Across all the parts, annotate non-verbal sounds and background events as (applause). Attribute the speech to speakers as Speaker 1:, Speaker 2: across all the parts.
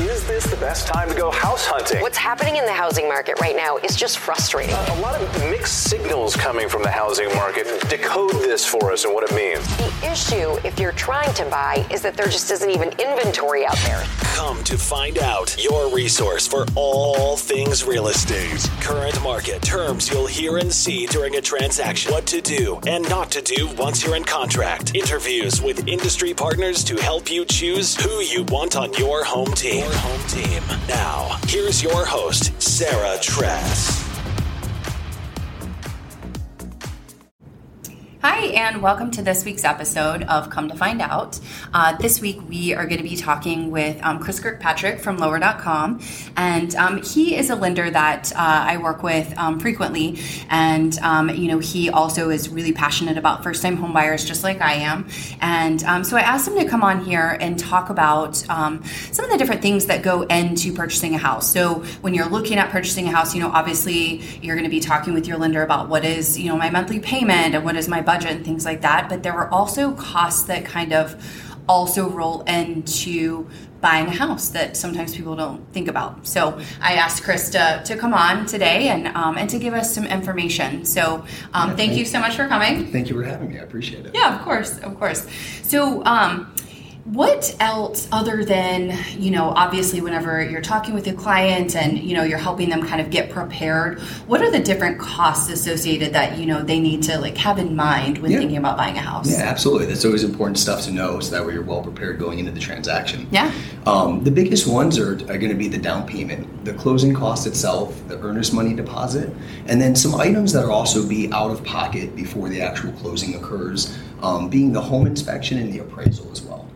Speaker 1: Is this the best time to go house hunting?
Speaker 2: What's happening in the housing market right now is just frustrating.
Speaker 1: A lot of mixed signals coming from the housing market. Decode this for us and what it means.
Speaker 2: The issue, if you're trying to buy, is that there just isn't even inventory out there.
Speaker 3: Come to find out your resource for all things real estate. Current market terms you'll hear and see during a transaction. What to do and not to do once you're in contract. Interviews with industry partners to help you choose who you want on your home team. Home team. Now, here's your host, Sarah Thress.
Speaker 4: Hi, and welcome to this week's episode of Come to Find Out. Uh, this week, we are going to be talking with um, Chris Kirkpatrick from Lower.com. And um, he is a lender that uh, I work with um, frequently. And, um, you know, he also is really passionate about first time homebuyers, just like I am. And um, so I asked him to come on here and talk about um, some of the different things that go into purchasing a house. So when you're looking at purchasing a house, you know, obviously you're going to be talking with your lender about what is, you know, my monthly payment and what is my budget and things like that. But there were also costs that kind of also roll into buying a house that sometimes people don't think about. So I asked Chris to, to come on today and um, and to give us some information. So um,
Speaker 5: Yeah,
Speaker 4: thank you so much for coming.
Speaker 5: Thank you for having me. I appreciate it.
Speaker 4: Yeah, of course, of course. So, um, what else other than you know, obviously, whenever you're talking with a client and you know you're helping them kind of get prepared, what are the different costs associated that you know they need to like have in mind when
Speaker 5: Yeah.
Speaker 4: thinking about buying a house?
Speaker 5: Yeah, absolutely. That's always important stuff to know so that way you're well prepared going into the transaction.
Speaker 4: Yeah.
Speaker 5: Um, the biggest ones are, are going to be the down payment, the closing cost itself, the earnest money deposit, and then some items that are also be out of pocket before the actual closing occurs, um, being the home inspection and the appraisal as well.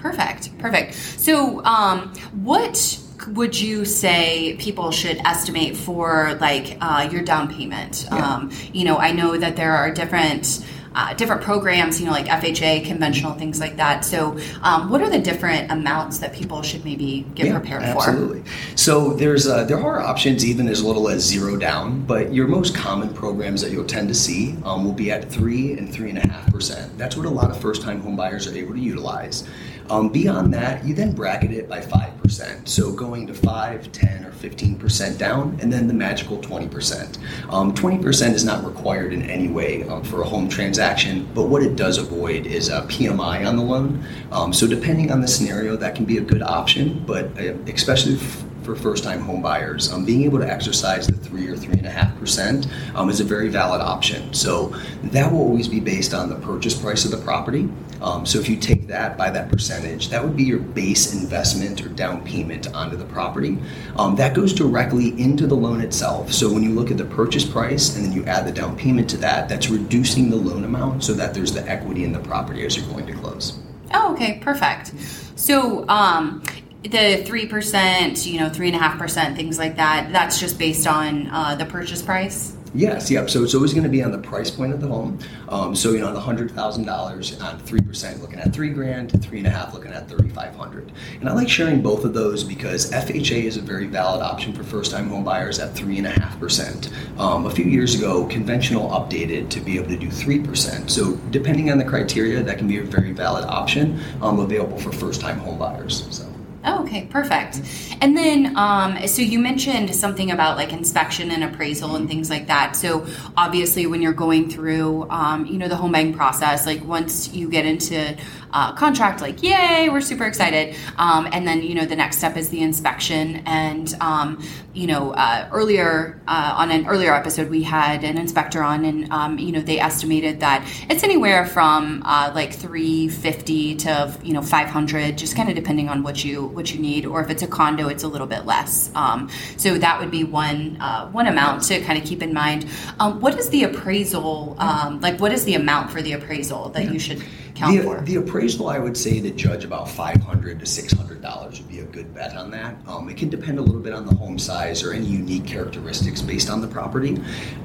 Speaker 4: Perfect, perfect. So, um, what would you say people should estimate for like uh, your down payment?
Speaker 5: Yeah.
Speaker 4: Um, you know, I know that there are different. Uh, different programs, you know, like FHA, conventional things like that. So, um, what are the different amounts that people should maybe get
Speaker 5: Yeah,
Speaker 4: prepared
Speaker 5: absolutely. So there's uh, there are options even as little as zero down, but your most common programs that you'll tend to see um, will be at three and three and a half percent. That's what a lot of first time home buyers are able to utilize. Um, beyond that, you then bracket it by five percent. So going to five, 10, or fifteen percent down, and then the magical twenty percent. Um, Twenty percent is not required in any way um, for a home transaction, but what it does avoid is a PMI on the loan. Um, so depending on the scenario, that can be a good option, but uh, especially f- for first-time home buyers, um, being able to exercise the three or three and a half percent um, is a very valid option. So that will always be based on the purchase price of the property. Um, so if you take that by that percentage, that would be your base investment or down payment onto the property. Um, that goes directly into the loan itself. So when you look at the purchase price and then you add the down payment to that, that's reducing the loan amount so that there's the equity in the property as you're going to close.
Speaker 4: Oh, okay, perfect. So, um, the three percent, you know, three and a half percent, things like that. That's just based on uh, the purchase price.
Speaker 5: Yes, yep. So it's always going to be on the price point of the home. Um, so you know, the hundred thousand dollars on three percent, looking at three grand, three and a half, looking at thirty five hundred. And I like sharing both of those because FHA is a very valid option for first time home buyers at three and a half percent. Um, a few years ago, conventional updated to be able to do three percent. So depending on the criteria, that can be a very valid option um, available for first time home buyers. So.
Speaker 4: Oh, okay, perfect. And then, um, so you mentioned something about like inspection and appraisal and things like that. So obviously, when you're going through, um, you know, the home buying process, like once you get into contract, like yay, we're super excited. Um, and then, you know, the next step is the inspection. And um, you know, uh, earlier uh, on an earlier episode, we had an inspector on, and um, you know, they estimated that it's anywhere from uh, like 350 to you know 500, just kind of depending on what you what you need, or if it's a condo, it's a little bit less. Um, so that would be one uh, one amount to kind of keep in mind. Um, what is the appraisal um, like? What is the amount for the appraisal that you should count
Speaker 5: the,
Speaker 4: for?
Speaker 5: the appraisal, I would say to judge about five hundred to six hundred dollars would be a good bet on that. Um, it can depend a little bit on the home size or any unique characteristics based on the property,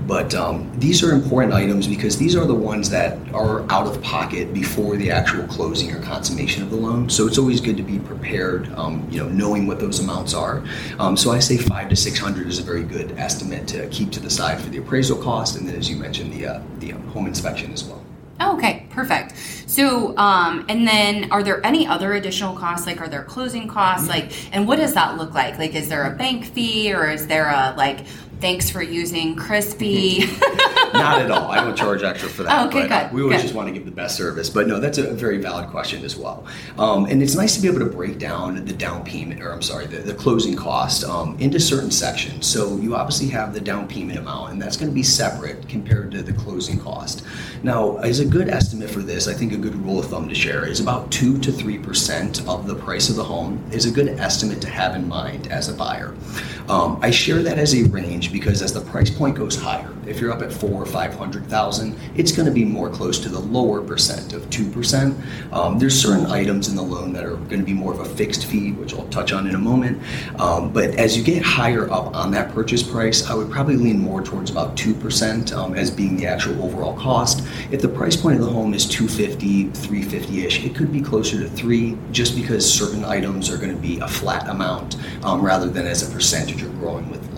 Speaker 5: but um, these are important items because these are the ones that are out of pocket before the actual closing or consummation of the loan. So it's always good to be prepared, um, you know, knowing what those amounts are. Um, so I say five to six hundred is a very good estimate to keep to the side for the appraisal cost, and then as you mentioned, the uh, the home inspection as well.
Speaker 4: Okay, perfect. So, um, and then are there any other additional costs? Like, are there closing costs? Like, and what does that look like? Like, is there a bank fee or is there a like thanks for using Crispy. (laughs)
Speaker 5: Not at all. I don't charge extra for that.
Speaker 4: Oh, okay, good,
Speaker 5: we always
Speaker 4: good.
Speaker 5: just want to give the best service. But no, that's a very valid question as well. Um, and it's nice to be able to break down the down payment, or I'm sorry, the, the closing cost um, into certain sections. So you obviously have the down payment amount, and that's going to be separate compared to the closing cost. Now, as a good estimate for this, I think a good rule of thumb to share is about two to three percent of the price of the home is a good estimate to have in mind as a buyer. Um, I share that as a range because as the price point goes higher, if you're up at four or five hundred thousand, it's going to be more close to the lower percent of two percent. Um, there's certain items in the loan that are going to be more of a fixed fee, which I'll touch on in a moment. Um, but as you get higher up on that purchase price, I would probably lean more towards about two percent um, as being the actual overall cost. If the price point of the home is 250, 350-ish, it could be closer to three, just because certain items are going to be a flat amount um, rather than as a percentage or growing with.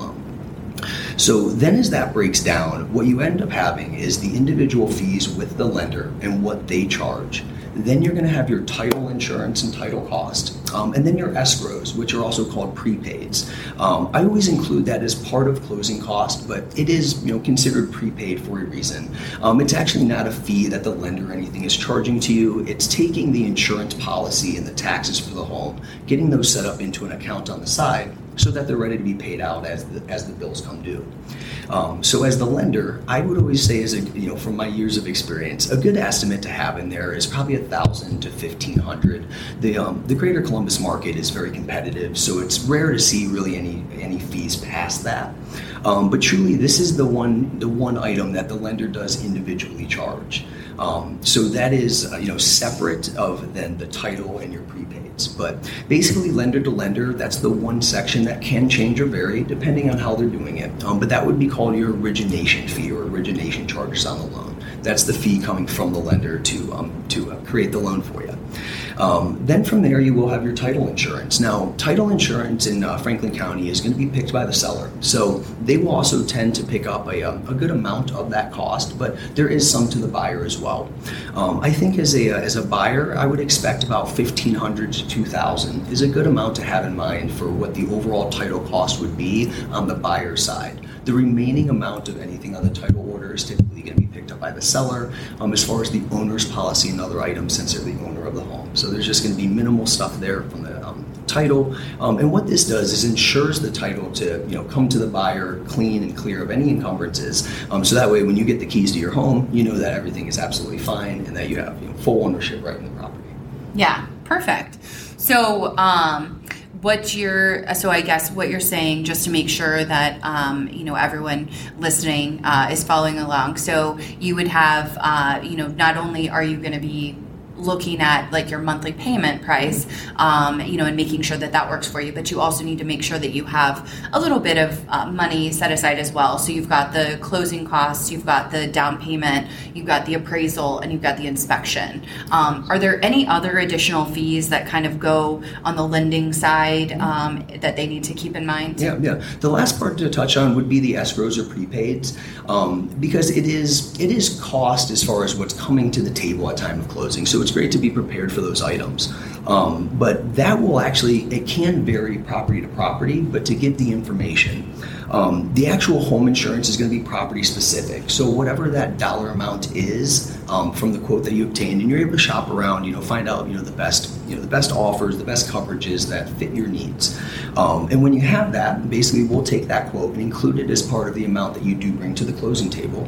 Speaker 5: So then, as that breaks down, what you end up having is the individual fees with the lender and what they charge. Then you're going to have your title insurance and title cost, um, and then your escrows, which are also called prepaids. Um, I always include that as part of closing cost, but it is you know considered prepaid for a reason. Um, it's actually not a fee that the lender or anything is charging to you. It's taking the insurance policy and the taxes for the home, getting those set up into an account on the side so that they're ready to be paid out as the, as the bills come due. Um, so as the lender, I would always say, as a you know, from my years of experience, a good estimate to have in there is probably a thousand to fifteen hundred. The um, the Greater Columbus market is very competitive, so it's rare to see really any any fees past that. Um, but truly, this is the one the one item that the lender does individually charge. Um, so that is uh, you know separate of then the title and your prepaids. But basically, lender to lender, that's the one section that can change or vary depending on how they're doing it. Um, but that would be called your origination fee or origination charges on the loan. That's the fee coming from the lender to um, to uh, create the loan for you. Um, then from there, you will have your title insurance. Now, title insurance in uh, Franklin County is going to be picked by the seller, so they will also tend to pick up a, um, a good amount of that cost, but there is some to the buyer as well. Um, I think as a as a buyer, I would expect about fifteen hundred to two thousand is a good amount to have in mind for what the overall title cost would be on the buyer side. The remaining amount of anything on the title order is typically going to be picked up by the seller um, as far as the owner's policy and other items since they're the owner of the home. So there's just going to be minimal stuff there from the um, title. Um, and what this does is ensures the title to you know come to the buyer clean and clear of any encumbrances. Um, so that way, when you get the keys to your home, you know that everything is absolutely fine and that you have you know, full ownership right in the property.
Speaker 4: Yeah, perfect. So, um, what you're so I guess what you're saying, just to make sure that um, you know everyone listening uh, is following along. So you would have, uh, you know, not only are you going to be looking at like your monthly payment price um, you know and making sure that that works for you but you also need to make sure that you have a little bit of uh, money set aside as well so you've got the closing costs you've got the down payment you've got the appraisal and you've got the inspection um, are there any other additional fees that kind of go on the lending side um, that they need to keep in mind
Speaker 5: Yeah, yeah. The last part to touch on would be the escrows or prepaids, um, because it is it is cost as far as what's coming to the table at time of closing. So it's great to be prepared for those items. Um, but that will actually it can vary property to property, but to get the information. Um, the actual home insurance is going to be property specific. So whatever that dollar amount is um, from the quote that you obtained, and you're able to shop around, you know, find out, you know, the best, you know, the best offers, the best coverages that fit your needs. Um, and when you have that, basically, we'll take that quote and include it as part of the amount that you do bring to the closing table.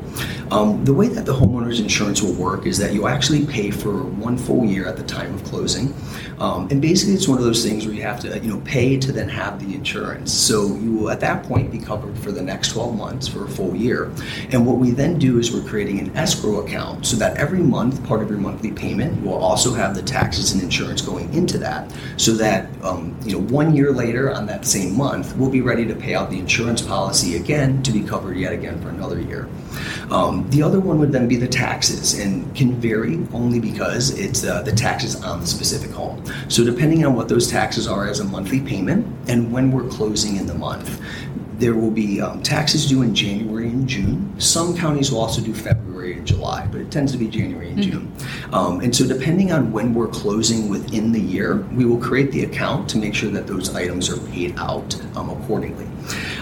Speaker 5: Um, the way that the homeowner's insurance will work is that you'll actually pay for one full year at the time of closing. Um, and basically, it's one of those things where you have to, you know, pay to then have the insurance. So you will, at that point, be covered for the next 12 months for a full year. And what we then do is we're creating an escrow account so that every month, part of your monthly payment will also have the taxes and insurance going into that, so that um, you know, one year later on that same month, we'll be ready to pay out the insurance policy again to be covered yet again for another year. Um, the other one would then be the taxes, and can vary only because it's uh, the taxes on the specific home. So depending on what those taxes are as a monthly payment and when we're closing in the month, there will be um, taxes due in January and June. Some counties will also do February and July, but it tends to be January and June. Um, and so, depending on when we're closing within the year, we will create the account to make sure that those items are paid out um, accordingly.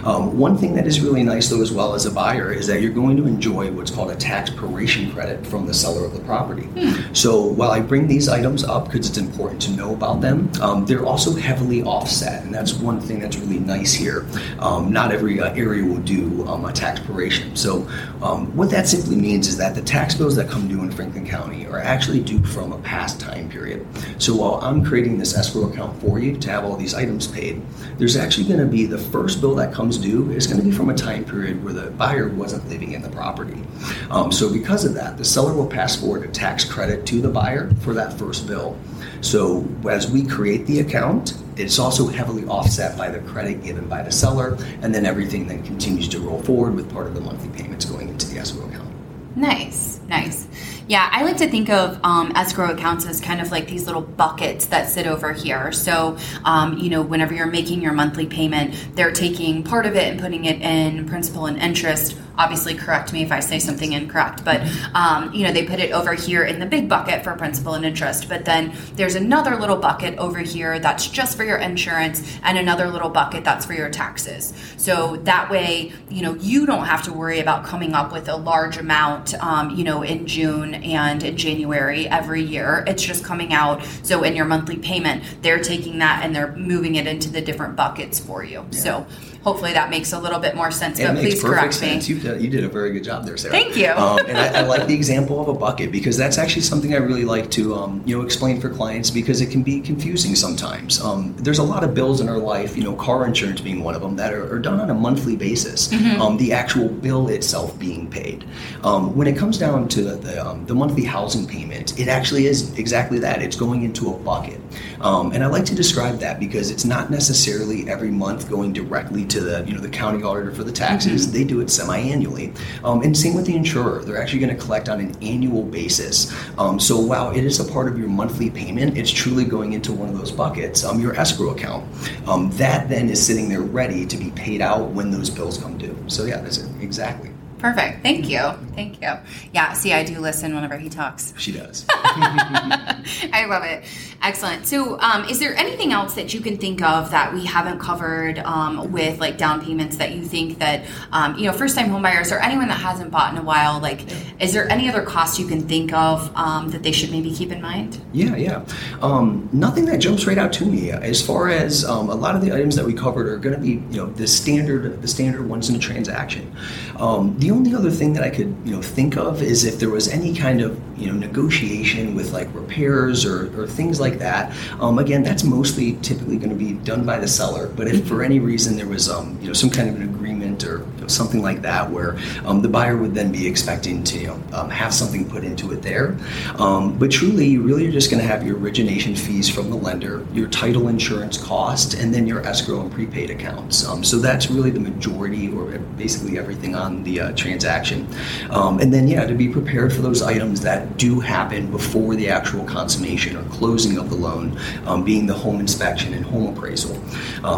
Speaker 5: Um, one thing that is really nice, though, as well as a buyer, is that you're going to enjoy what's called a tax proration credit from the seller of the property. So while I bring these items up because it's important to know about them, um, they're also heavily offset, and that's one thing that's really nice here. Um, not every uh, area will do um, a tax proration. So um, what that simply means is that the tax bills that come due in Franklin County are actually due from a past time period. So while I'm creating this escrow account for you to have all these items paid, there's actually going to be the first bill that comes due is going to be from a time period where the buyer wasn't living in the property. Um, so because of that, the seller will pass forward a tax credit to the buyer for that first bill. So as we create the account, it's also heavily offset by the credit given by the seller, and then everything then continues to roll forward with part of the monthly payments going into the escrow account.
Speaker 4: Nice, nice. Yeah, I like to think of um, escrow accounts as kind of like these little buckets that sit over here. So, um, you know, whenever you're making your monthly payment, they're taking part of it and putting it in principal and interest. Obviously, correct me if I say something incorrect, but um, you know, they put it over here in the big bucket for principal and interest. But then there's another little bucket over here that's just for your insurance, and another little bucket that's for your taxes. So that way, you know, you don't have to worry about coming up with a large amount, um, you know, in June and in January every year. It's just coming out. So in your monthly payment, they're taking that and they're moving it into the different buckets for you. So hopefully that makes a little bit more sense.
Speaker 5: It
Speaker 4: but please correct
Speaker 5: sense.
Speaker 4: me.
Speaker 5: You did, you did a very good job there, Sarah.
Speaker 4: Thank you.
Speaker 5: Um, and I, I like the (laughs) example of a bucket because that's actually something I really like to um, you know explain for clients because it can be confusing sometimes. Um, there's a lot of bills in our life, you know, car insurance being one of them, that are, are done on a monthly basis.
Speaker 4: Mm-hmm.
Speaker 5: Um, the actual bill itself being paid. Um, when it comes down to the the, um, the monthly housing payment, it actually is exactly that. It's going into a bucket, um, and I like to describe that because it's not necessarily every month going directly to the you know the county auditor for the taxes. They do it semi-annually, um, and same with the insurer. They're actually going to collect on an annual basis. Um, so while it is a part of your monthly payment, it's truly going into one of those buckets, um, your escrow account. Um, that then is sitting there ready to be paid out when those bills come due. So yeah, that's it exactly.
Speaker 4: Perfect. Thank you. Thank you. Yeah, see, I do listen whenever he talks.
Speaker 5: She does. (laughs)
Speaker 4: I love it. Excellent. So, um, is there anything else that you can think of that we haven't covered um, with like down payments that you think that um, you know first time homebuyers or anyone that hasn't bought in a while? Like, is there any other costs you can think of um, that they should maybe keep in mind?
Speaker 5: Yeah, yeah. Um, nothing that jumps right out to me. As far as um, a lot of the items that we covered are going to be, you know, the standard, the standard ones in a transaction. Um, the only other thing that I could, you know, think of is if there was any kind of, you know, negotiation with like repairs or, or things like that. Um, again, that's mostly typically going to be done by the seller. But if for any reason there was, um, you know, some kind of an agreement or something like that, where um, the buyer would then be expecting to, you know, um, have something put into it there. Um, but truly, you really are just going to have your origination fees from the lender, your title insurance cost, and then your escrow and prepaid accounts. Um, so that's really the majority, or basically everything on the uh, transaction. Um, and then, yeah, to be prepared for those items that do happen before the actual consummation or closing of the loan, um, being the home inspection and home appraisal.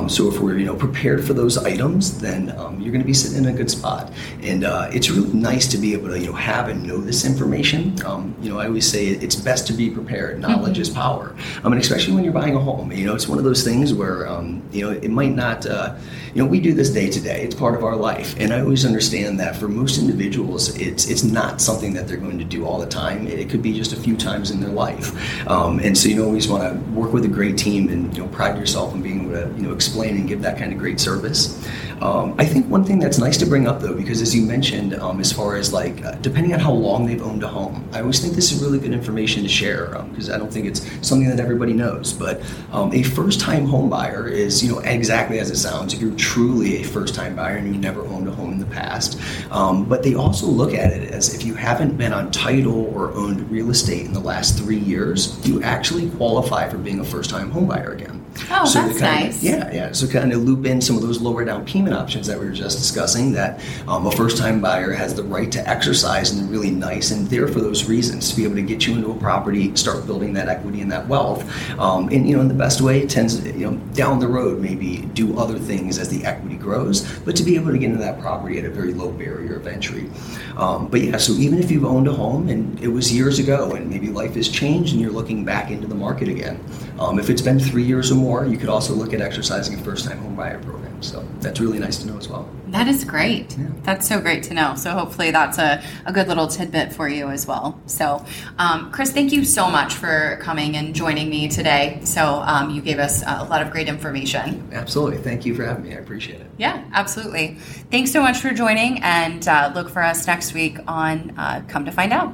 Speaker 5: So if we're you know prepared for those items, then you're going to be sitting in a good spot. And uh, it's really nice to be able to you know have and know this information. Um, you know, I always say it's best to be prepared. Knowledge is power. I mean, especially when you're buying a home. You know, it's one of those things where um, you know it might not. Uh, you know, we do this day to day. It's part of our life, and I always understand that for most individuals, it's it's not something that they're going to do all the time. It could be just a few times in their life, um, and so you always want to work with a great team and you know pride yourself in being able to you know explain and give that kind of great service. Um, I think one thing that's nice to bring up though, because as you mentioned, um, as far as like uh, depending on how long they've owned a home, I always think this is really good information to share because I don't think it's something that everybody knows. But um, a first-time home buyer is you know exactly as it sounds. If you're truly a first-time buyer and you never owned a home in the past, um, but they also look at it as if you haven't been on title or owned real estate in the last three years, you actually qualify for being a first-time home buyer again.
Speaker 4: Oh,
Speaker 5: so
Speaker 4: that's
Speaker 5: kind
Speaker 4: nice.
Speaker 5: Of, yeah, yeah. So kind of loop in some of those lower down payment options that we were just discussing. That um, a first time buyer has the right to exercise, and they're really nice and there for those reasons to be able to get you into a property, start building that equity and that wealth. Um, and you know, in the best way, it tends to, you know down the road maybe do other things as the equity grows, but to be able to get into that property at a very low barrier of entry. Um, but yeah, so even if you've owned a home and it was years ago, and maybe life has changed, and you're looking back into the market again, um, if it's been three years or more, you could also look at exercising a first-time home buyer program. So that's really nice to know as well.
Speaker 4: That is great. That's so great to know. So hopefully that's a, a good little tidbit for you as well. So, um, Chris, thank you so much for coming and joining me today. So um, you gave us a lot of great information.
Speaker 5: Absolutely. Thank you for having me. Appreciate it.
Speaker 4: Yeah, absolutely. Thanks so much for joining, and uh, look for us next week on uh, Come to Find Out.